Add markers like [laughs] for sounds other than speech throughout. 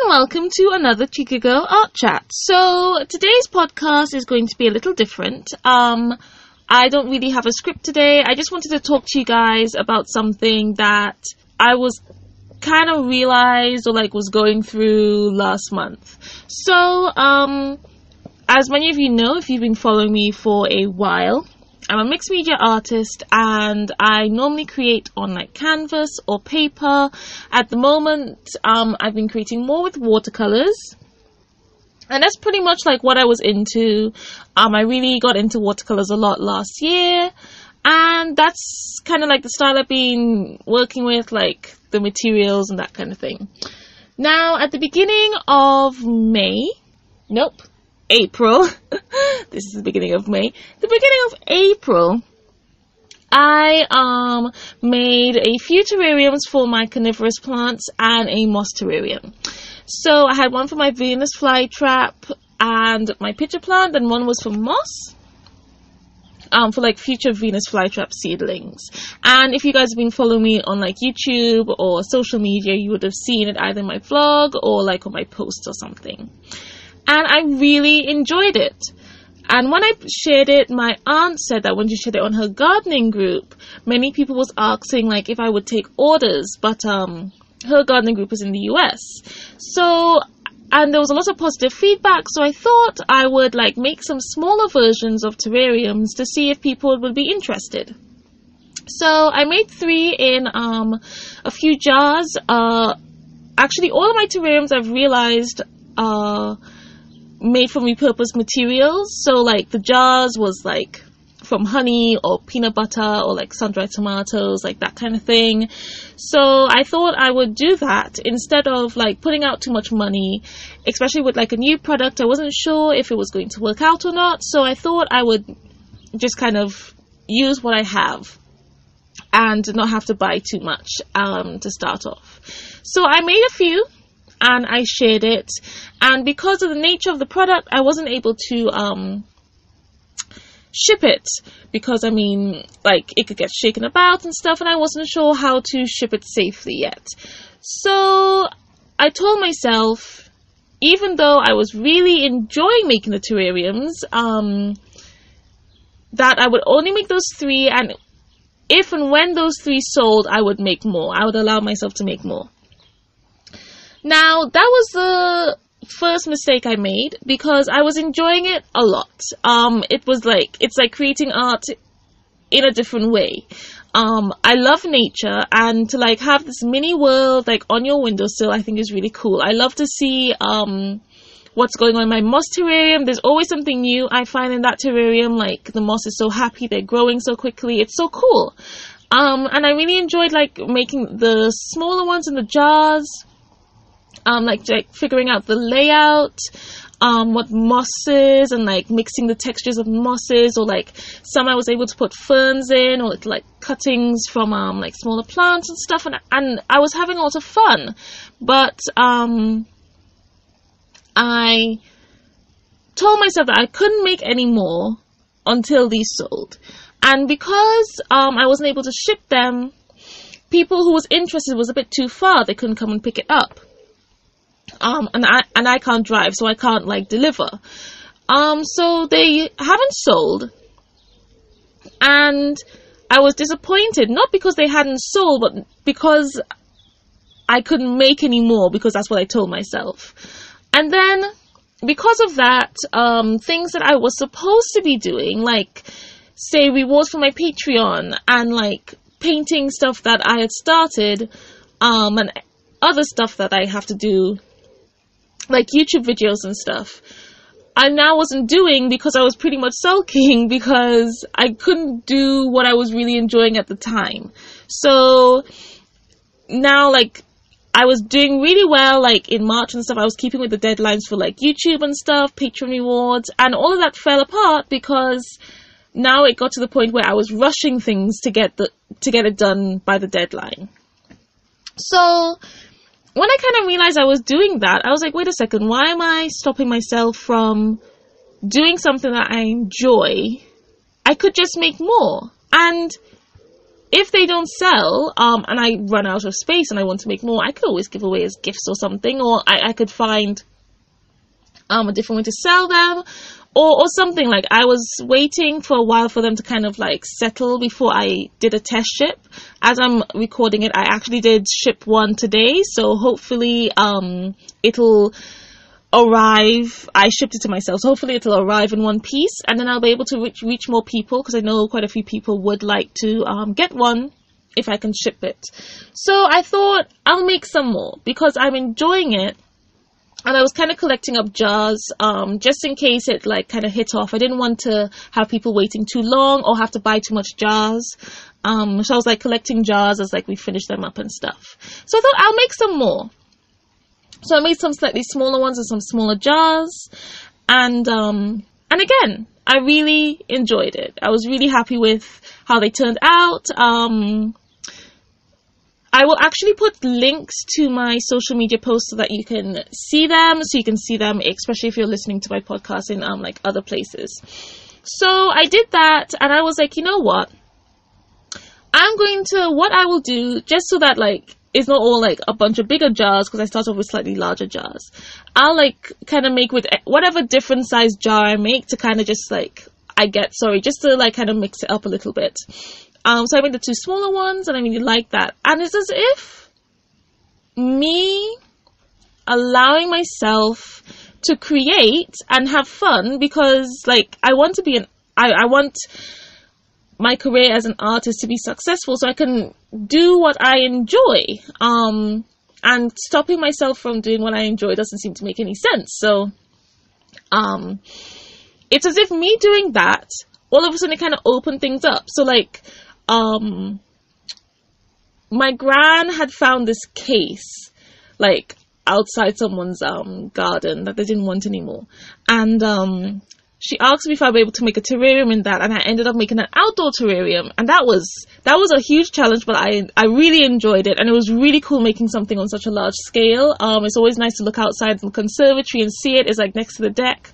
and welcome to another Checiegirl Art Chat. So today's podcast is going to be a little different. Um, I don't really have a script today. I just wanted to talk to you guys about something that I was kind of realized or like was going through last month. So, um, as many of you know, if you've been following me for a while, I'm a mixed media artist and I normally create on like canvas or paper. At the moment, um, I've been creating more with watercolors. And that's pretty much like what I was into. Um, I really got into watercolors a lot last year. And that's kind of like the style I've been working with, like the materials and that kind of thing. Now, at the beginning of May, nope, April. [laughs] this is the beginning of May. The beginning of April, I um made a few terrariums for my carnivorous plants and a moss terrarium. So I had one for my Venus flytrap and my pitcher plant, and one was for moss. Um, for like future Venus flytrap seedlings. And if you guys have been following me on like YouTube or social media, you would have seen it either in my vlog or like on my posts or something and I really enjoyed it. And when I shared it, my aunt said that when she shared it on her gardening group, many people was asking like if I would take orders, but um, her gardening group is in the US. So, and there was a lot of positive feedback, so I thought I would like make some smaller versions of terrariums to see if people would be interested. So I made three in um, a few jars. Uh, actually, all of my terrariums I've realized uh, made from repurposed materials. So like the jars was like from honey or peanut butter or like sun-dried tomatoes, like that kind of thing. So I thought I would do that instead of like putting out too much money, especially with like a new product. I wasn't sure if it was going to work out or not. So I thought I would just kind of use what I have and not have to buy too much um, to start off. So I made a few and I shared it. And because of the nature of the product, I wasn't able to um, ship it because I mean, like it could get shaken about and stuff, and I wasn't sure how to ship it safely yet. So I told myself, even though I was really enjoying making the terrariums, um, that I would only make those three, and if and when those three sold, I would make more. I would allow myself to make more. Now, that was the first mistake I made because I was enjoying it a lot. Um, it was like, it's like creating art in a different way. Um, I love nature and to like have this mini world like on your windowsill, I think is really cool. I love to see, um, what's going on in my moss terrarium. There's always something new I find in that terrarium. Like the moss is so happy, they're growing so quickly. It's so cool. Um, and I really enjoyed like making the smaller ones in the jars um, like, like figuring out the layout, um, what mosses and like mixing the textures of mosses or like some I was able to put ferns in or like cuttings from um, like smaller plants and stuff. And and I was having a lot of fun. But um, I told myself that I couldn't make any more until these sold. And because um, I wasn't able to ship them people who was interested was a bit too far. They couldn't come and pick it up um, and I and I can't drive, so I can't like deliver. Um, so they haven't sold, and I was disappointed not because they hadn't sold, but because I couldn't make any more because that's what I told myself. And then because of that, um, things that I was supposed to be doing, like say rewards for my Patreon and like painting stuff that I had started, um, and other stuff that I have to do like YouTube videos and stuff. I now wasn't doing because I was pretty much sulking [laughs] because I couldn't do what I was really enjoying at the time. So now like I was doing really well like in March and stuff. I was keeping with the deadlines for like YouTube and stuff, Patreon rewards, and all of that fell apart because now it got to the point where I was rushing things to get the to get it done by the deadline. So when I kind of realized I was doing that, I was like, wait a second, why am I stopping myself from doing something that I enjoy? I could just make more. And if they don't sell, um, and I run out of space and I want to make more, I could always give away as gifts or something, or I, I could find um, a different way to sell them, or, or something like I was waiting for a while for them to kind of like settle before I did a test ship. As I'm recording it, I actually did ship one today, so hopefully um, it'll arrive. I shipped it to myself, so hopefully it'll arrive in one piece, and then I'll be able to reach, reach more people because I know quite a few people would like to um, get one if I can ship it. So I thought I'll make some more because I'm enjoying it. And I was kind of collecting up jars, um, just in case it like kind of hit off. I didn't want to have people waiting too long or have to buy too much jars. Um, so I was like collecting jars as like we finished them up and stuff. So I thought I'll make some more. So I made some slightly smaller ones and some smaller jars. And, um, and again, I really enjoyed it. I was really happy with how they turned out. Um, I will actually put links to my social media posts so that you can see them, so you can see them, especially if you're listening to my podcast in um like other places. So I did that, and I was like, you know what? I'm going to what I will do just so that like it's not all like a bunch of bigger jars because I start off with slightly larger jars. I'll like kind of make with whatever different size jar I make to kind of just like I get sorry just to like kind of mix it up a little bit. Um, so I made the two smaller ones and I really like that. And it's as if me allowing myself to create and have fun because like I want to be an I, I want my career as an artist to be successful so I can do what I enjoy. Um, and stopping myself from doing what I enjoy doesn't seem to make any sense. So, um, it's as if me doing that, all of a sudden it kind of opened things up. So like, um, my gran had found this case, like, outside someone's, um, garden that they didn't want anymore. And, um, she asked me if I'd be able to make a terrarium in that, and I ended up making an outdoor terrarium, and that was that was a huge challenge, but I I really enjoyed it, and it was really cool making something on such a large scale. Um, it's always nice to look outside the conservatory and see it. It's like next to the deck,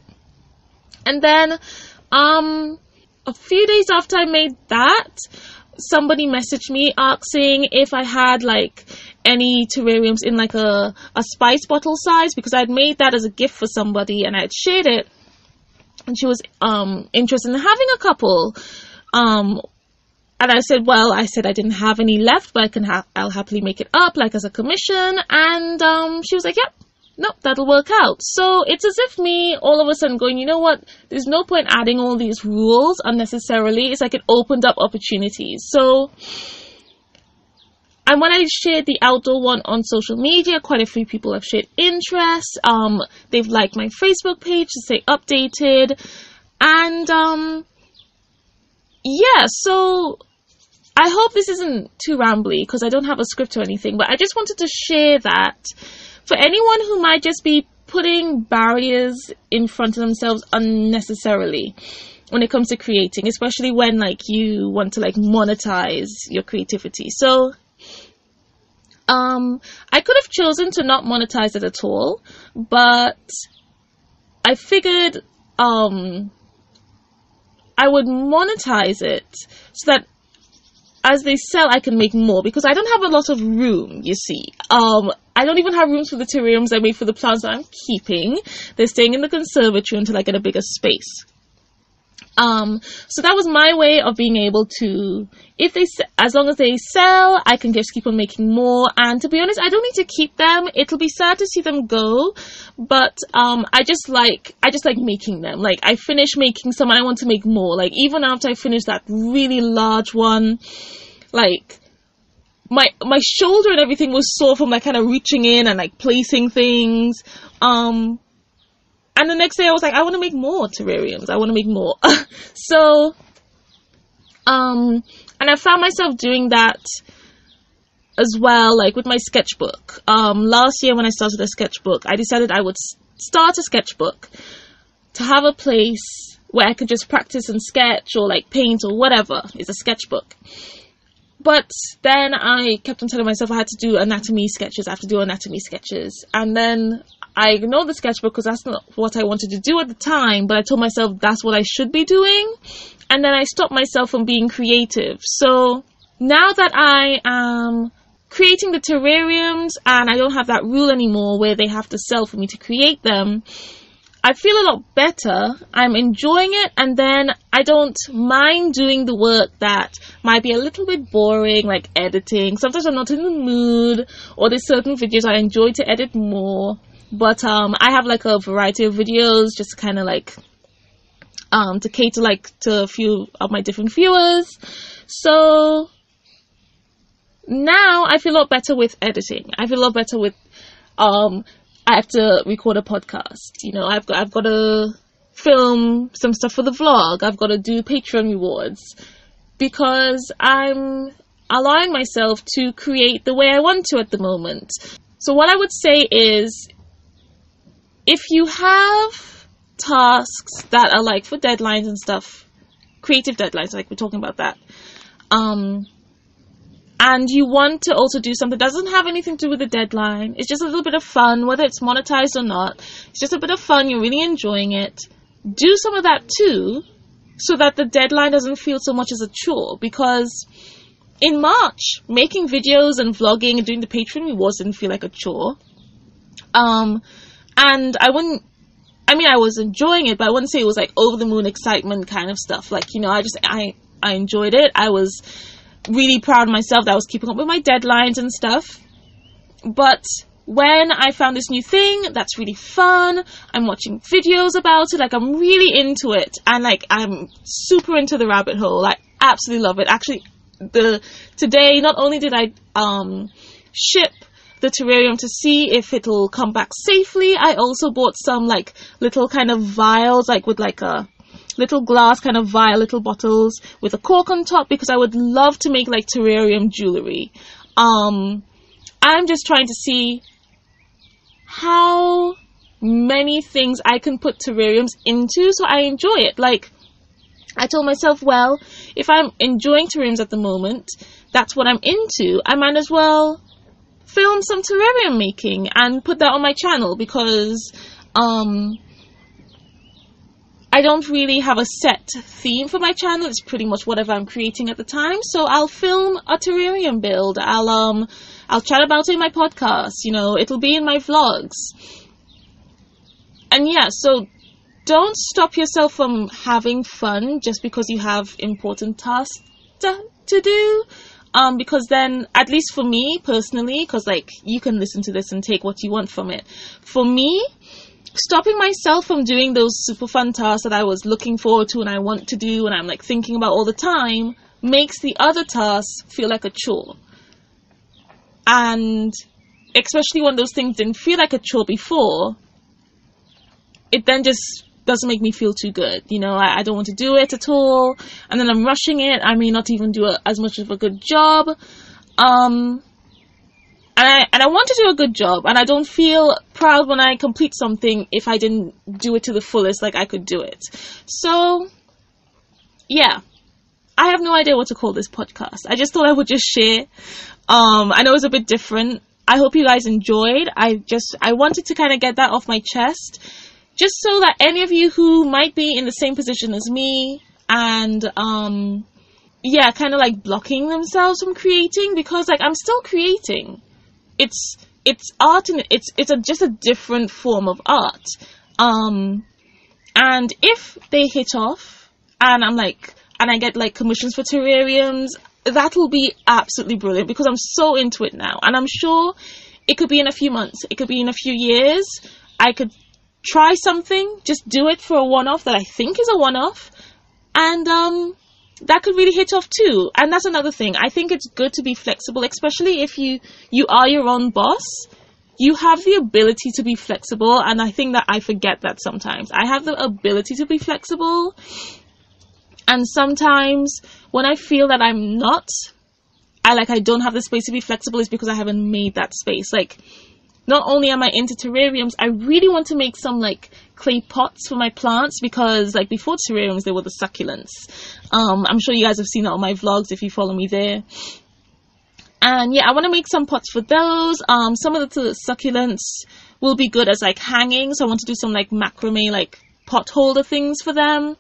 and then, um, a few days after I made that, somebody messaged me asking if I had like any terrariums in like a a spice bottle size because I'd made that as a gift for somebody and I'd shared it and she was um interested in having a couple. Um, and I said, well, I said I didn't have any left, but I can ha- I'll happily make it up like as a commission. And um, she was like, yep, nope, that'll work out. So it's as if me all of a sudden going, you know what? There's no point adding all these rules unnecessarily. It's like it opened up opportunities. So and when I shared the outdoor one on social media, quite a few people have shared interest. Um, they've liked my Facebook page to stay updated. And, um, yeah, so I hope this isn't too rambly because I don't have a script or anything, but I just wanted to share that for anyone who might just be putting barriers in front of themselves unnecessarily when it comes to creating, especially when like you want to like monetize your creativity. So um, I could have chosen to not monetize it at all, but I figured um, I would monetize it so that as they sell, I can make more because I don't have a lot of room, you see. Um, I don't even have rooms for the terrariums I made for the plants that I'm keeping. They're staying in the conservatory until I get a bigger space. Um, so that was my way of being able to, if they, as long as they sell, I can just keep on making more. And to be honest, I don't need to keep them. It'll be sad to see them go, but um, I just like, I just like making them. Like I finish making some, and I want to make more. Like even after I finish that really large one, like my my shoulder and everything was sore from like kind of reaching in and like placing things. Um, and the next day I was like, I want to make more terrariums. I want to make more. [laughs] so, um, and I found myself doing that as well, like with my sketchbook. Um, last year when I started a sketchbook, I decided I would start a sketchbook to have a place where I could just practice and sketch or like paint or whatever. It's a sketchbook. But then I kept on telling myself I had to do anatomy sketches. I have to do anatomy sketches. And then I ignored the sketchbook because that's not what I wanted to do at the time, but I told myself that's what I should be doing. And then I stopped myself from being creative. So now that I am creating the terrariums and I don't have that rule anymore where they have to sell for me to create them, I feel a lot better. I'm enjoying it and then I don't mind doing the work that might be a little bit boring, like editing. Sometimes I'm not in the mood or there's certain videos I enjoy to edit more. But um I have like a variety of videos just kind of like um to cater like to a few of my different viewers. So now I feel a lot better with editing. I feel a lot better with um I have to record a podcast. You know, I've got I've got to film some stuff for the vlog. I've got to do Patreon rewards because I'm allowing myself to create the way I want to at the moment. So what I would say is if you have tasks that are like for deadlines and stuff, creative deadlines, like we're talking about that, um, and you want to also do something that doesn't have anything to do with the deadline, it's just a little bit of fun, whether it's monetized or not, it's just a bit of fun, you're really enjoying it, do some of that too, so that the deadline doesn't feel so much as a chore. Because in March, making videos and vlogging and doing the Patreon rewards didn't feel like a chore. Um, and I wouldn't, I mean, I was enjoying it, but I wouldn't say it was like over the moon excitement kind of stuff. Like, you know, I just, I, I enjoyed it. I was, really proud of myself that I was keeping up with my deadlines and stuff. But when I found this new thing that's really fun, I'm watching videos about it, like I'm really into it, and like I'm super into the rabbit hole. I absolutely love it. Actually, the today not only did I um ship the terrarium to see if it'll come back safely, I also bought some like little kind of vials, like with like a little glass kind of vial, little bottles with a cork on top because I would love to make like terrarium jewelry. Um, I'm just trying to see how many things I can put terrariums into so I enjoy it. Like, I told myself, well, if I'm enjoying terrariums at the moment, that's what I'm into, I might as well film some terrarium making and put that on my channel because um, I don't really have a set theme for my channel. It's pretty much whatever I'm creating at the time. So I'll film a terrarium build. I'll um I'll chat about it in my podcast. You know, it'll be in my vlogs. And yeah, so don't stop yourself from having fun just because you have important tasks to, to do. Um, because then, at least for me personally, because like you can listen to this and take what you want from it. For me, stopping myself from doing those super fun tasks that I was looking forward to and I want to do and I'm like thinking about all the time makes the other tasks feel like a chore. And especially when those things didn't feel like a chore before, it then just doesn't make me feel too good. You know, I, I don't want to do it at all. And then I'm rushing it. I may not even do a, as much of a good job. Um, and I and I want to do a good job, and I don't feel proud when I complete something if I didn't do it to the fullest, like I could do it. So, yeah, I have no idea what to call this podcast. I just thought I would just share. Um, I know it's a bit different. I hope you guys enjoyed. I just I wanted to kind of get that off my chest, just so that any of you who might be in the same position as me and um yeah, kind of like blocking themselves from creating because like I'm still creating it's it's art and it's it's a, just a different form of art. Um, and if they hit off, and I'm like, and I get like commissions for terrariums, that will be absolutely brilliant because I'm so into it now, and I'm sure it could be in a few months, it could be in a few years. I could try something, just do it for a one-off that I think is a one-off, and um, that could really hit off too. And that's another thing. I think it's good to be flexible, especially if you you are your own boss. You have the ability to be flexible, and I think that I forget that sometimes. I have the ability to be flexible, and sometimes when I feel that I'm not, I like I don't have the space to be flexible is because I haven't made that space. Like not only am I into terrariums, I really want to make some like clay pots for my plants because like before terrariums they were the succulents. Um, I'm sure you guys have seen that on my vlogs if you follow me there. And yeah, I want to make some pots for those. Um, some of the succulents will be good as like hanging, so I want to do some like macrame like pot holder things for them.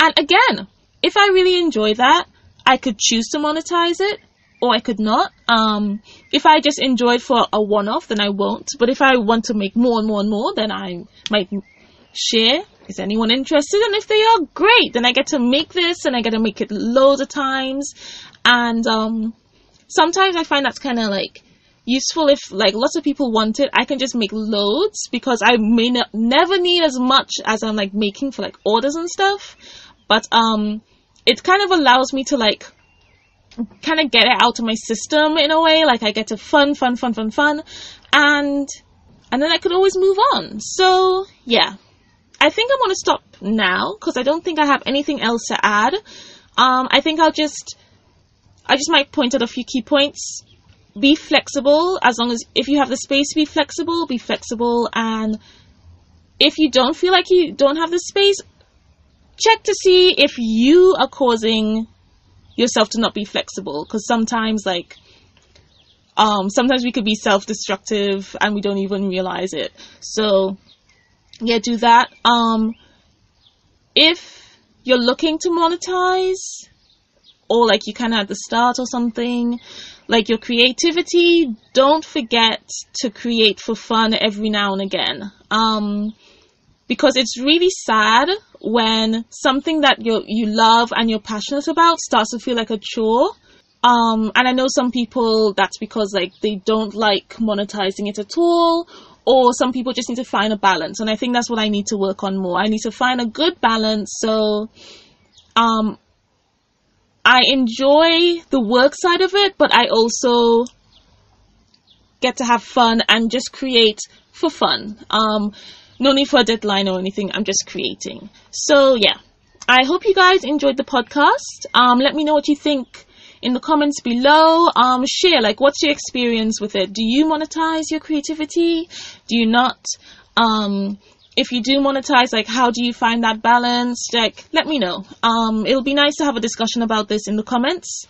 And again, if I really enjoy that, I could choose to monetize it or I could not. Um, if I just enjoy for a one-off, then I won't. But if I want to make more and more and more, then I might share. Is anyone interested? And if they are, great. Then I get to make this, and I get to make it loads of times. And um, sometimes I find that's kind of like useful if like lots of people want it i can just make loads because i may not, never need as much as i'm like making for like orders and stuff but um it kind of allows me to like kind of get it out of my system in a way like i get to fun fun fun fun fun and and then i could always move on. So yeah. I think i'm to stop now because i don't think i have anything else to add. Um i think i'll just i just might point out a few key points. Be flexible as long as if you have the space to be flexible, be flexible and if you don't feel like you don't have the space, check to see if you are causing yourself to not be flexible because sometimes like um sometimes we could be self-destructive and we don't even realize it. So yeah, do that. Um if you're looking to monetize or like you kind of at the start or something, like your creativity, don't forget to create for fun every now and again. Um, because it's really sad when something that you you love and you're passionate about starts to feel like a chore. Um, and I know some people that's because like they don't like monetizing it at all, or some people just need to find a balance. And I think that's what I need to work on more. I need to find a good balance so um, I enjoy the work side of it, but I also get to have fun and just create for fun. Um, no need for a deadline or anything. I'm just creating. So yeah, I hope you guys enjoyed the podcast. Um, let me know what you think in the comments below. Um, share like what's your experience with it? Do you monetize your creativity? Do you not? Um, if you do monetize, like how do you find that balance? Like let me know. Um, it'll be nice to have a discussion about this in the comments.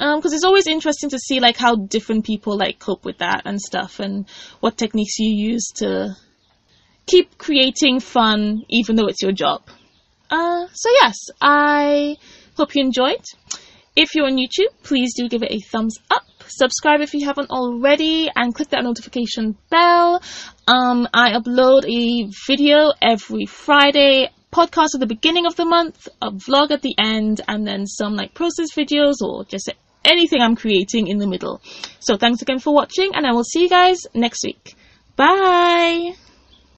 Um, because it's always interesting to see like how different people like cope with that and stuff, and what techniques you use to keep creating fun even though it's your job. Uh, so yes, I hope you enjoyed. If you're on YouTube, please do give it a thumbs up subscribe if you haven't already, and click that notification bell. Um, I upload a video every Friday, podcast at the beginning of the month, a vlog at the end, and then some like process videos or just anything I'm creating in the middle. So thanks again for watching, and I will see you guys next week. Bye!